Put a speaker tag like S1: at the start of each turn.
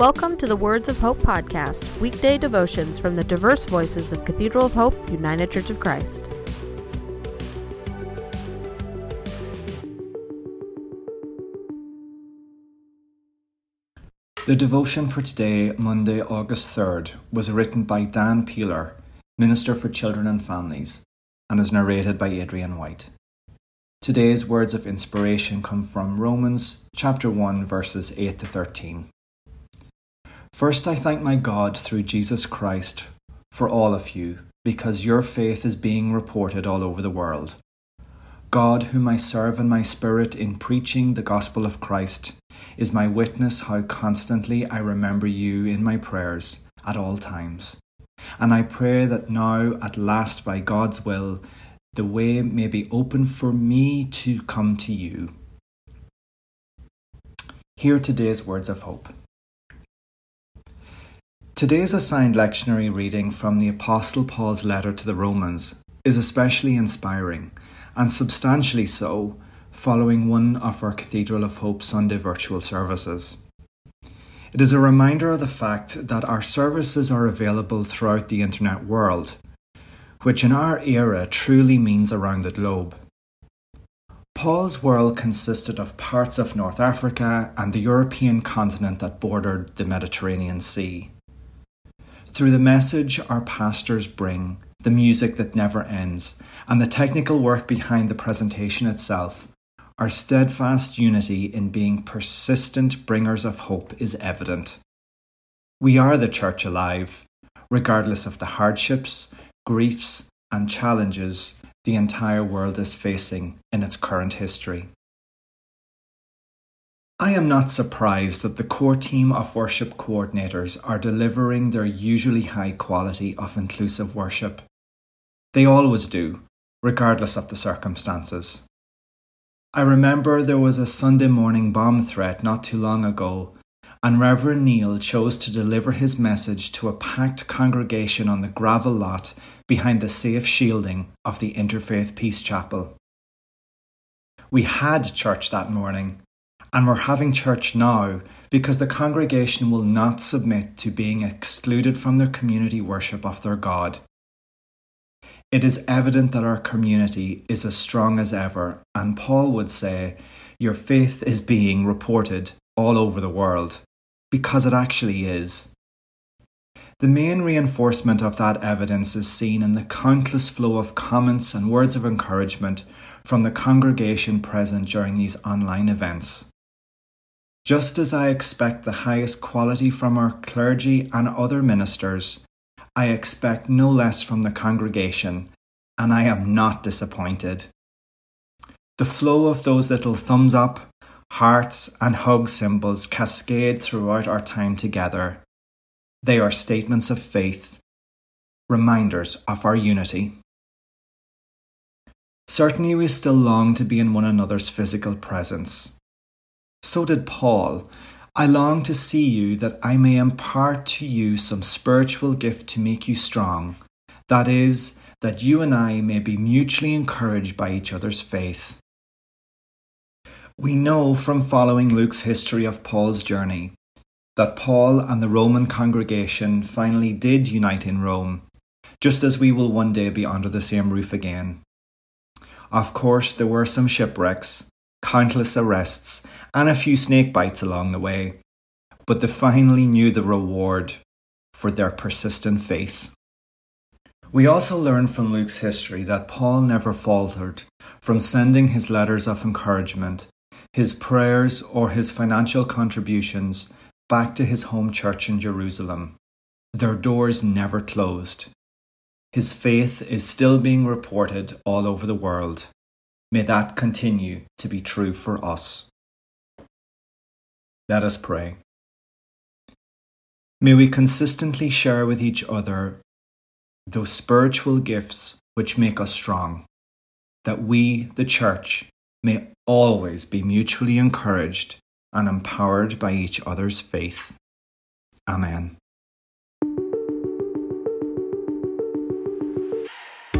S1: Welcome to the Words of Hope podcast, weekday devotions from the diverse voices of Cathedral of Hope, United Church of Christ.
S2: The devotion for today, Monday, August 3rd, was written by Dan Peeler, Minister for Children and Families, and is narrated by Adrian White. Today's words of inspiration come from Romans chapter 1 verses 8 to 13. First, I thank my God through Jesus Christ for all of you, because your faith is being reported all over the world. God, whom I serve in my spirit in preaching the gospel of Christ, is my witness how constantly I remember you in my prayers at all times. And I pray that now, at last, by God's will, the way may be open for me to come to you. Hear today's words of hope. Today's assigned lectionary reading from the Apostle Paul's letter to the Romans is especially inspiring, and substantially so, following one of our Cathedral of Hope Sunday virtual services. It is a reminder of the fact that our services are available throughout the internet world which in our era truly means around the globe. Paul's world consisted of parts of North Africa and the European continent that bordered the Mediterranean Sea. Through the message our pastors bring, the music that never ends, and the technical work behind the presentation itself, our steadfast unity in being persistent bringers of hope is evident. We are the church alive, regardless of the hardships, griefs, and challenges the entire world is facing in its current history. I am not surprised that the core team of worship coordinators are delivering their usually high quality of inclusive worship. They always do, regardless of the circumstances. I remember there was a Sunday morning bomb threat not too long ago and Reverend Neil chose to deliver his message to a packed congregation on the gravel lot behind the safe shielding of the Interfaith Peace Chapel. We had church that morning, and we're having church now because the congregation will not submit to being excluded from their community worship of their God. It is evident that our community is as strong as ever, and Paul would say, Your faith is being reported all over the world because it actually is. The main reinforcement of that evidence is seen in the countless flow of comments and words of encouragement from the congregation present during these online events. Just as I expect the highest quality from our clergy and other ministers, I expect no less from the congregation, and I am not disappointed. The flow of those little thumbs up, Hearts and hug symbols cascade throughout our time together. They are statements of faith, reminders of our unity. Certainly, we still long to be in one another's physical presence. So did Paul. I long to see you that I may impart to you some spiritual gift to make you strong. That is, that you and I may be mutually encouraged by each other's faith. We know from following Luke's history of Paul's journey that Paul and the Roman congregation finally did unite in Rome, just as we will one day be under the same roof again. Of course, there were some shipwrecks, countless arrests, and a few snake bites along the way, but they finally knew the reward for their persistent faith. We also learn from Luke's history that Paul never faltered from sending his letters of encouragement his prayers or his financial contributions back to his home church in Jerusalem. Their doors never closed. His faith is still being reported all over the world. May that continue to be true for us. Let us pray. May we consistently share with each other those spiritual gifts which make us strong, that we, the Church, may always be mutually encouraged and empowered by each other's faith. Amen.